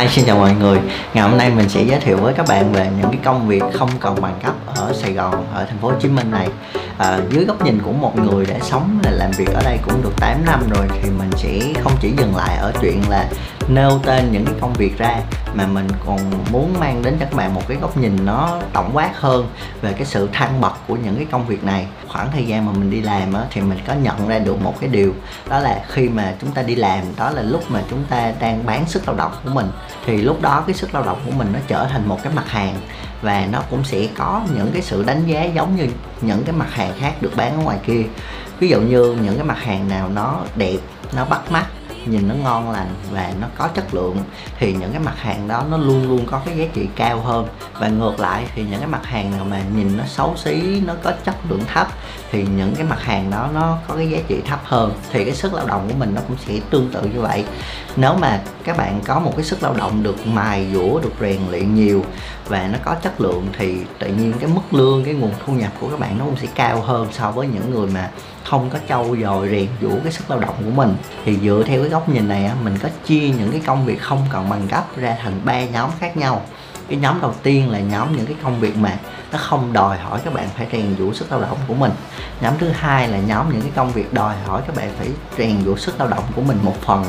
Hi, xin chào mọi người. Ngày hôm nay mình sẽ giới thiệu với các bạn về những cái công việc không cần bằng cấp ở Sài Gòn, ở thành phố Hồ Chí Minh này. À, Dưới góc nhìn của một người đã sống và làm việc ở đây cũng được 8 năm rồi Thì mình sẽ không chỉ dừng lại ở chuyện là nêu tên những cái công việc ra Mà mình còn muốn mang đến cho các bạn một cái góc nhìn nó tổng quát hơn Về cái sự thăng bậc của những cái công việc này. Khoảng thời gian mà mình đi làm á, thì mình có nhận ra được một cái điều Đó là khi mà chúng ta đi làm, đó là lúc mà chúng ta đang bán sức lao động của mình. Thì lúc đó cái sức lao động của mình nó trở thành một cái mặt hàng và nó cũng sẽ có những cái sự đánh giá giống như những cái mặt hàng khác được bán ở ngoài kia. Ví dụ như những cái mặt hàng nào nó đẹp, nó bắt mắt, nhìn nó ngon lành và nó có chất lượng, thì những cái mặt hàng đó nó luôn luôn có cái giá trị cao hơn. Và ngược lại, thì những cái mặt hàng nào mà nhìn nó xấu xí, nó có chất lượng thấp thì những cái mặt hàng đó nó có cái giá trị thấp hơn, thì cái sức lao động của mình nó cũng sẽ tương tự như vậy. Nếu mà các bạn có một cái sức lao động được mài dũa, được rèn luyện nhiều và nó có chất lượng thì tự nhiên cái mức lương, cái nguồn thu nhập của các bạn nó cũng sẽ cao hơn so với những người mà không có trau dồi, rèn dũa cái sức lao động của mình. Thì dựa theo cái góc nhìn này mình có chia những cái công việc không cần bằng cấp ra thành ba nhóm khác nhau. Cái nhóm đầu tiên là nhóm những cái công việc mà nó không đòi hỏi các bạn phải rèn giũa sức lao động của mình. Nhóm thứ hai là nhóm những cái công việc đòi hỏi các bạn phải rèn giũa sức lao động của mình một phần.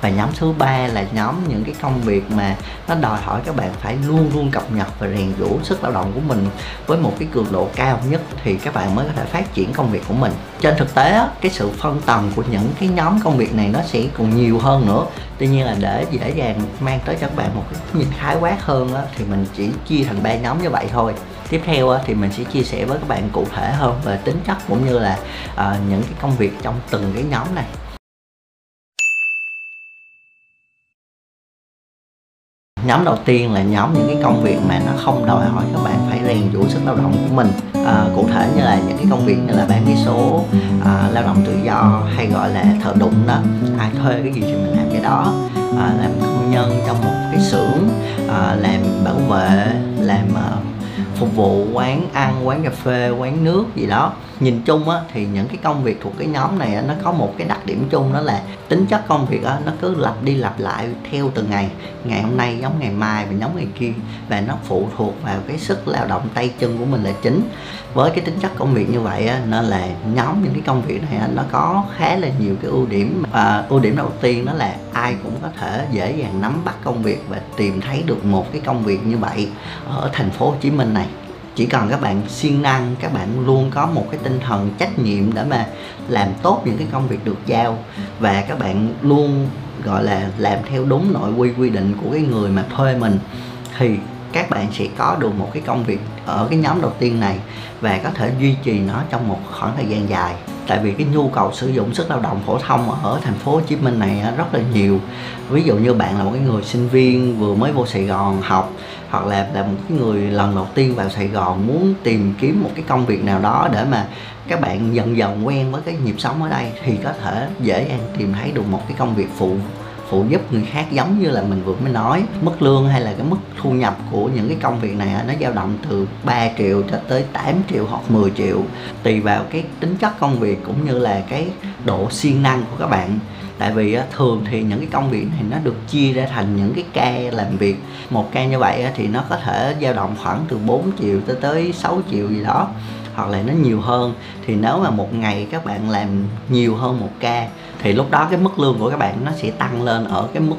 Và nhóm thứ ba là nhóm những cái công việc mà nó đòi hỏi các bạn phải luôn luôn cập nhật và rèn giũa sức lao động của mình với một cái cường độ cao nhất thì các bạn mới có thể phát triển công việc của mình. Trên thực tế cái sự phân tầng của những cái nhóm công việc này nó sẽ còn nhiều hơn nữa. Tuy nhiên là để dễ dàng mang tới cho các bạn một cái nhìn khái quát hơn thì mình chỉ chia thành ba nhóm như vậy thôi tiếp theo thì mình sẽ chia sẻ với các bạn cụ thể hơn về tính chất cũng như là à, những cái công việc trong từng cái nhóm này. Nhóm đầu tiên là nhóm những cái công việc mà nó không đòi hỏi các bạn phải rèn giũa sức lao động của mình. À, cụ thể như là những cái công việc như là bán vé số à, lao động tự do hay gọi là thợ đụng đó ai thuê cái gì thì mình làm cái đó. À, làm công nhân trong một cái xưởng à, làm bảo vệ làm uh, phục vụ quán ăn quán cà phê quán nước gì đó nhìn chung á thì những cái công việc thuộc cái nhóm này á, nó có một cái đặc điểm chung đó là tính chất công việc á, nó cứ lặp đi lặp lại theo từng ngày. Ngày hôm nay giống ngày mai và giống ngày kia và nó phụ thuộc vào cái sức lao động tay chân của mình là chính. Với cái tính chất công việc như vậy á, nên là nhóm những cái công việc này á, nó có khá là nhiều cái ưu điểm. À, ưu điểm đầu tiên đó là ai cũng có thể dễ dàng nắm bắt công việc và tìm thấy được một cái công việc như vậy ở thành phố Hồ Chí Minh này chỉ cần các bạn siêng năng, các bạn luôn có một cái tinh thần trách nhiệm để mà làm tốt những cái công việc được giao. Và các bạn luôn, gọi là, làm theo đúng nội quy quy định của cái người mà thuê mình, thì các bạn sẽ có được một cái công việc ở cái nhóm đầu tiên này và có thể duy trì nó trong một khoảng thời gian dài tại vì cái nhu cầu sử dụng sức lao động phổ thông ở thành phố Hồ Chí Minh này ờ, rất là nhiều. Ví dụ như bạn là một cái người sinh viên vừa mới vô Sài Gòn học, hoặc là là một cái người lần đầu tiên vào Sài Gòn muốn tìm kiếm một cái công việc nào đó để mà các bạn dần dần quen với cái nhịp sống ở đây, thì có thể dễ dàng tìm thấy được một cái công việc phụ phụ giúp người khác giống như là mình vừa mới nói. Mức lương hay là cái mức thu nhập của những cái công việc này nó dao động từ 3 triệu cho tới 8 triệu hoặc 10 triệu, tùy vào cái tính chất công việc cũng như là cái độ siêng năng của các bạn. Tại vì thường thì những cái công việc này nó được chia ra thành những cái ca làm việc. Một ca như vậy thì nó có thể dao động khoảng từ 4 triệu tới tới 6 triệu gì đó hoặc là nó nhiều hơn. Thì nếu mà một ngày các bạn làm nhiều hơn một ca, thì lúc đó cái mức lương của các bạn nó sẽ tăng lên ở cái mức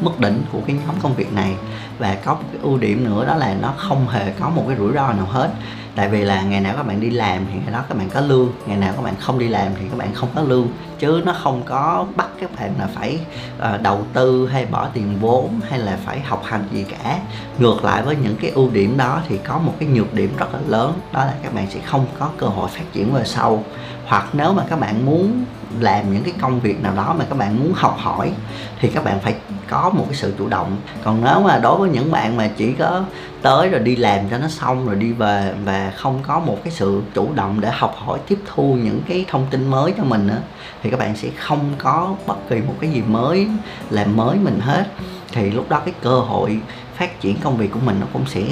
mức đỉnh của cái nhóm công việc này. Và có một cái ưu điểm nữa đó là nó không hề có một cái rủi ro nào hết tại vì là ngày nào các bạn đi làm thì ngày đó các bạn có lương ngày nào các bạn không đi làm thì các bạn không có lương. Chứ nó không có bắt các bạn là phải uh, đầu tư hay bỏ tiền vốn hay là phải học hành gì cả. Ngược lại với những cái ưu điểm đó thì có một cái nhược điểm rất là lớn đó là các bạn sẽ không có cơ hội phát triển về sau. Hoặc nếu mà các bạn muốn làm những cái công việc nào đó mà các bạn muốn học hỏi thì các bạn phải có một cái sự chủ động. Còn nếu mà đối với những bạn mà chỉ có tới rồi đi làm cho nó xong rồi đi về và không có một cái sự chủ động để học hỏi, tiếp thu những cái thông tin mới cho mình nữa thì các bạn sẽ không có bất kỳ một cái gì mới làm mới mình hết. Thì lúc đó cái cơ hội phát triển công việc của mình nó cũng sẽ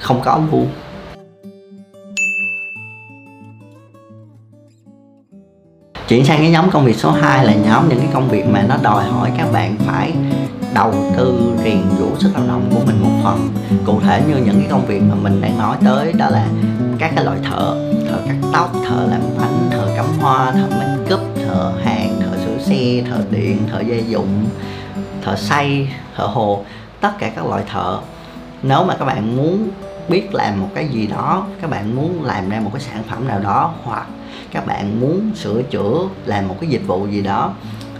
không có luôn chuyển sang cái nhóm công việc số 2 là nhóm những cái công việc mà nó đòi hỏi các bạn phải đầu tư rèn vũ sức lao động của mình một phần. Cụ thể như những cái công việc mà mình đang nói tới đó là các cái loại thợ thợ cắt tóc, thợ làm bánh, thợ cắm hoa, thợ make up, thợ hàng, thợ sửa xe, thợ điện, thợ gia dụng, thợ xây thợ hồ, tất cả các loại thợ. Nếu mà các bạn muốn biết làm một cái gì đó, các bạn muốn làm ra một cái sản phẩm nào đó, hoặc các bạn muốn sửa chữa, làm một cái dịch vụ gì đó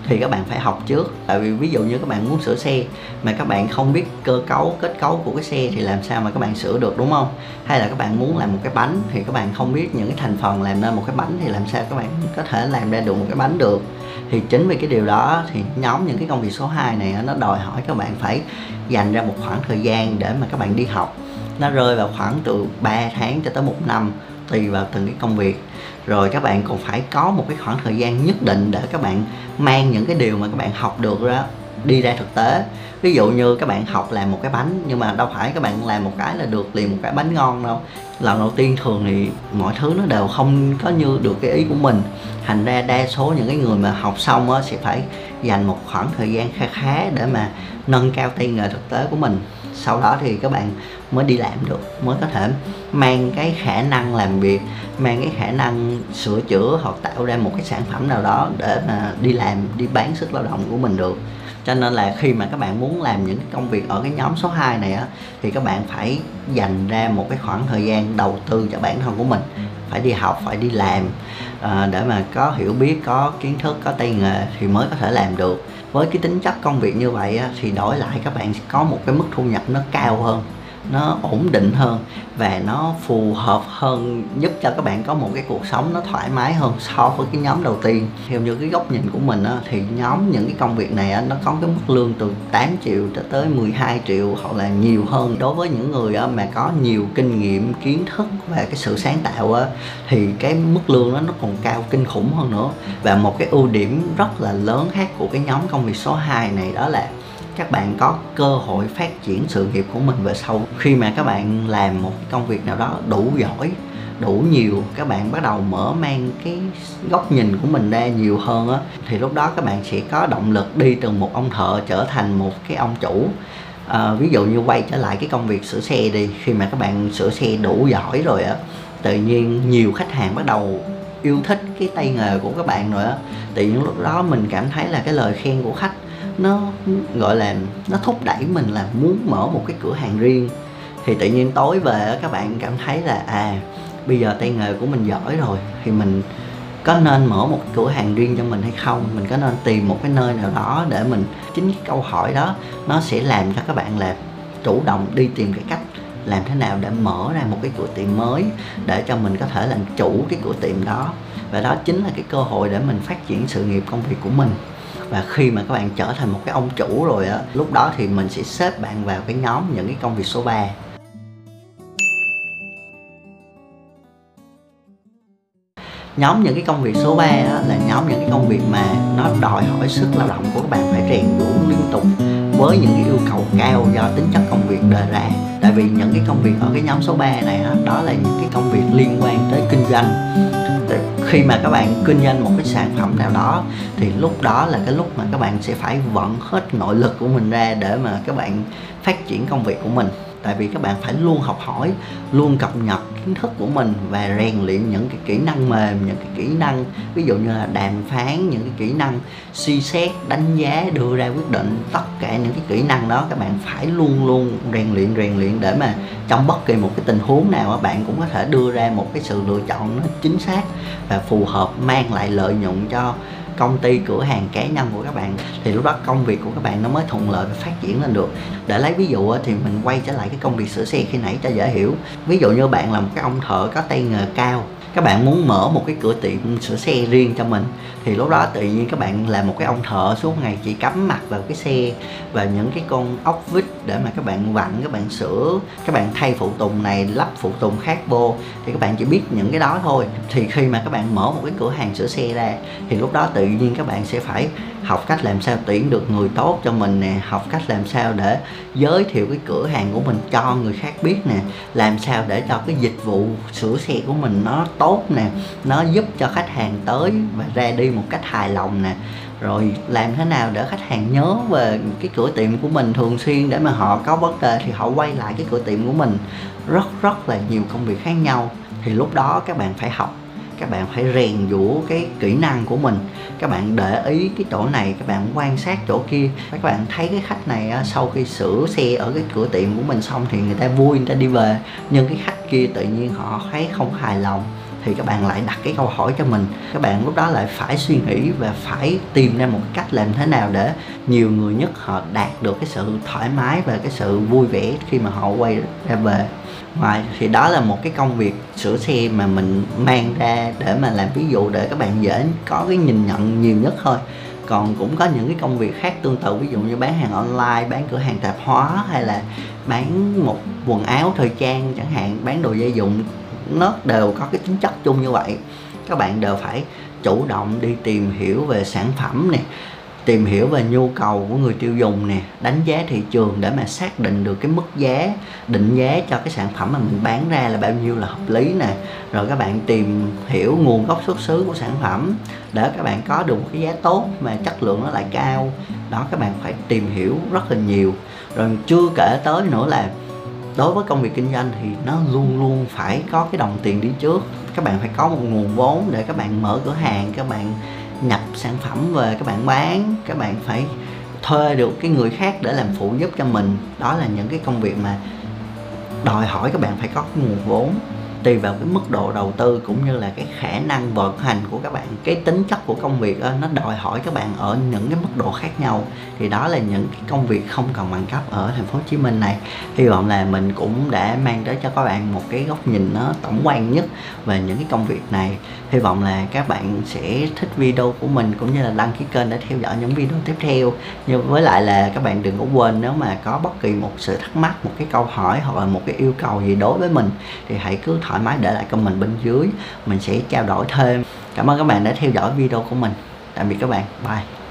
thì các bạn phải học trước. Tại vì ví dụ như các bạn muốn sửa xe mà các bạn không biết cơ cấu, kết cấu của cái xe thì làm sao mà các bạn sửa được, đúng không? Hay là các bạn muốn làm một cái bánh thì các bạn không biết những cái thành phần làm nên một cái bánh thì làm sao các bạn có thể làm ra được một cái bánh được. Thì chính vì cái điều đó thì nhóm những cái công việc số 2 này nó đòi hỏi các bạn phải dành ra một khoảng thời gian để mà các bạn đi học. Nó rơi vào khoảng từ 3 tháng cho tới một năm tùy vào từng cái công việc. Rồi các bạn còn phải có một cái khoảng thời gian nhất định để các bạn mang những cái điều mà các bạn học được đó đi ra thực tế ví dụ như các bạn học làm một cái bánh, nhưng mà đâu phải các bạn làm một cái là được liền một cái bánh ngon đâu. Lần đầu tiên thường thì mọi thứ nó đều không có như được cái ý của mình. Thành ra đa số những cái người mà học xong á sẽ phải dành một khoảng thời gian khá khá để mà nâng cao tay nghề thực tế của mình. Sau đó thì các bạn mới đi làm được, mới có thể mang cái khả năng làm việc, mang cái khả năng sửa chữa hoặc tạo ra một cái sản phẩm nào đó để mà đi làm, đi bán sức lao động của mình được cho nên là khi mà các bạn muốn làm những công việc ở cái nhóm số 2 này á thì các bạn phải dành ra một cái khoảng thời gian đầu tư cho bản thân của mình. Phải đi học phải đi làm à, để mà có hiểu biết có kiến thức có tay nghề thì mới có thể làm được. Với cái tính chất công việc như vậy á, thì đổi lại các bạn có một cái mức thu nhập nó cao hơn nó ổn định hơn và nó phù hợp hơn giúp cho các bạn có một cái cuộc sống nó thoải mái hơn so với cái nhóm đầu tiên. Theo như cái góc nhìn của mình á, thì nhóm những cái công việc này á, nó có cái mức lương từ 8 triệu cho tới 12 triệu hoặc là nhiều hơn. Đối với những người á, mà có nhiều kinh nghiệm kiến thức và cái sự sáng tạo á, thì cái mức lương đó nó còn cao kinh khủng hơn nữa. Và một cái ưu điểm rất là lớn khác của cái nhóm công việc số 2 này đó là các bạn có cơ hội phát triển sự nghiệp của mình về sau. Khi mà các bạn làm một công việc nào đó đủ giỏi đủ nhiều các bạn bắt đầu mở mang cái góc nhìn của mình ra nhiều hơn á thì lúc đó các bạn sẽ có động lực đi từ một ông thợ trở thành một cái ông chủ. À, ví dụ như quay trở lại cái công việc sửa xe đi khi mà các bạn sửa xe đủ giỏi rồi á tự nhiên nhiều khách hàng bắt đầu yêu thích cái tay nghề của các bạn rồi á. Tự nhiên lúc đó mình cảm thấy là cái lời khen của khách nó gọi là nó thúc đẩy mình là muốn mở một cái cửa hàng riêng. Thì tự nhiên tối về các bạn cảm thấy là à bây giờ tay nghề của mình giỏi rồi, thì mình có nên mở một cửa hàng riêng cho mình hay không? Mình có nên tìm một cái nơi nào đó để mình, chính cái câu hỏi đó, nó sẽ làm cho các bạn là chủ động đi tìm cái cách làm thế nào để mở ra một cái cửa tiệm mới để cho mình có thể làm chủ cái cửa tiệm đó. Và đó chính là cái cơ hội để mình phát triển sự nghiệp công việc của mình và khi mà các bạn trở thành một cái ông chủ rồi á lúc đó thì mình sẽ xếp bạn vào cái nhóm những cái công việc số 3 nhóm những cái công việc số 3 đó là nhóm những cái công việc mà nó đòi hỏi sức lao động của các bạn phải rèn giũa liên tục với những cái yêu cầu cao do tính chất công việc đề ra. Tại vì những cái công việc ở cái nhóm số 3 này đó, đó là những cái công việc liên quan tới kinh doanh khi mà các bạn kinh doanh một cái sản phẩm nào đó, thì lúc đó là cái lúc mà các bạn sẽ phải vận hết nội lực của mình ra để mà các bạn phát triển công việc của mình tại vì các bạn phải luôn học hỏi, luôn cập nhật kiến thức của mình và rèn luyện những cái kỹ năng mềm, những cái kỹ năng, ví dụ như là đàm phán, những cái kỹ năng suy xét, đánh giá, đưa ra quyết định, tất cả những cái kỹ năng đó các bạn phải luôn luôn rèn luyện rèn luyện để mà trong bất kỳ một cái tình huống nào bạn cũng có thể đưa ra một cái sự lựa chọn nó chính xác và phù hợp, mang lại lợi nhuận cho công ty, cửa hàng cá nhân của các bạn, thì lúc đó công việc của các bạn nó mới thuận lợi và phát triển lên được. Để lấy ví dụ thì mình quay trở lại cái công việc sửa xe khi nãy cho dễ hiểu. Ví dụ như bạn là một cái ông thợ có tay nghề cao các bạn muốn mở một cái cửa tiệm sửa xe riêng cho mình, thì lúc đó tự nhiên các bạn là một cái ông thợ suốt ngày chỉ cắm mặt vào cái xe và những cái con ốc vít để mà các bạn vặn, các bạn sửa, các bạn thay phụ tùng này, lắp phụ tùng khác vô. Thì các bạn chỉ biết những cái đó thôi. Thì khi mà các bạn mở một cái cửa hàng sửa xe ra, thì lúc đó tự nhiên các bạn sẽ phải học cách làm sao tuyển được người tốt cho mình nè, học cách làm sao để giới thiệu cái cửa hàng của mình cho người khác biết nè, làm sao để cho cái dịch vụ sửa xe của mình nó tốt nè, nó giúp cho khách hàng tới và ra đi một cách hài lòng nè. Rồi làm thế nào để khách hàng nhớ về cái cửa tiệm của mình thường xuyên để mà họ có vấn đề thì họ quay lại cái cửa tiệm của mình. Rất rất là nhiều công việc khác nhau. Thì lúc đó các bạn phải học, các bạn phải rèn giũa cái kỹ năng của mình. Các bạn để ý cái chỗ này, các bạn quan sát chỗ kia. Các bạn thấy cái khách này sau khi sửa xe ở cái cửa tiệm của mình xong thì người ta vui, người ta đi về. Nhưng cái khách kia tự nhiên họ thấy không hài lòng thì các bạn lại đặt cái câu hỏi cho mình. Các bạn lúc đó lại phải suy nghĩ và phải tìm ra một cách làm thế nào để nhiều người nhất họ đạt được cái sự thoải mái và cái sự vui vẻ khi mà họ quay ra về. Ngoài thì đó là một cái công việc sửa xe mà mình mang ra để mà làm ví dụ để các bạn dễ có cái nhìn nhận nhiều nhất thôi. Còn cũng có những cái công việc khác tương tự, ví dụ như bán hàng online, bán cửa hàng tạp hóa hay là bán một quần áo thời trang chẳng hạn, bán đồ gia dụng nó đều có cái tính chất chung như vậy. Các bạn đều phải chủ động đi tìm hiểu về sản phẩm này tìm hiểu về nhu cầu của người tiêu dùng nè, đánh giá thị trường để mà xác định được cái mức giá, định giá cho cái sản phẩm mà mình bán ra là bao nhiêu là hợp lý nè. Rồi các bạn tìm hiểu nguồn gốc xuất xứ của sản phẩm để các bạn có được một cái giá tốt mà chất lượng nó lại cao. Đó, các bạn phải tìm hiểu rất là nhiều. Rồi chưa kể tới nữa là đối với công việc kinh doanh thì nó luôn luôn phải có cái đồng tiền đi trước. Các bạn phải có một nguồn vốn để các bạn mở cửa hàng, các bạn nhập sản phẩm về, các bạn bán. Các bạn phải thuê được cái người khác để làm phụ giúp cho mình. Đó là những cái công việc mà đòi hỏi các bạn phải có cái nguồn vốn tùy vào cái mức độ đầu tư cũng như là cái khả năng vận hành của các bạn. Cái tính chất của công việc đó, nó đòi hỏi các bạn ở những cái mức độ khác nhau. Thì đó là những cái công việc không cần bằng cấp ở thành phố Hồ Chí Minh này. Hy vọng là mình cũng đã mang tới cho các bạn một cái góc nhìn nó tổng quan nhất về những cái công việc này. Hy vọng là các bạn sẽ thích video của mình cũng như là đăng ký kênh để theo dõi những video tiếp theo. Nhưng với lại là các bạn đừng có quên nếu mà có bất kỳ một sự thắc mắc một cái câu hỏi hoặc là một cái yêu cầu gì đối với mình thì hãy cứ thoải mái để lại comment bên dưới. Mình sẽ trao đổi thêm. Cảm ơn các bạn đã theo dõi video của mình. Tạm biệt các bạn. Bye.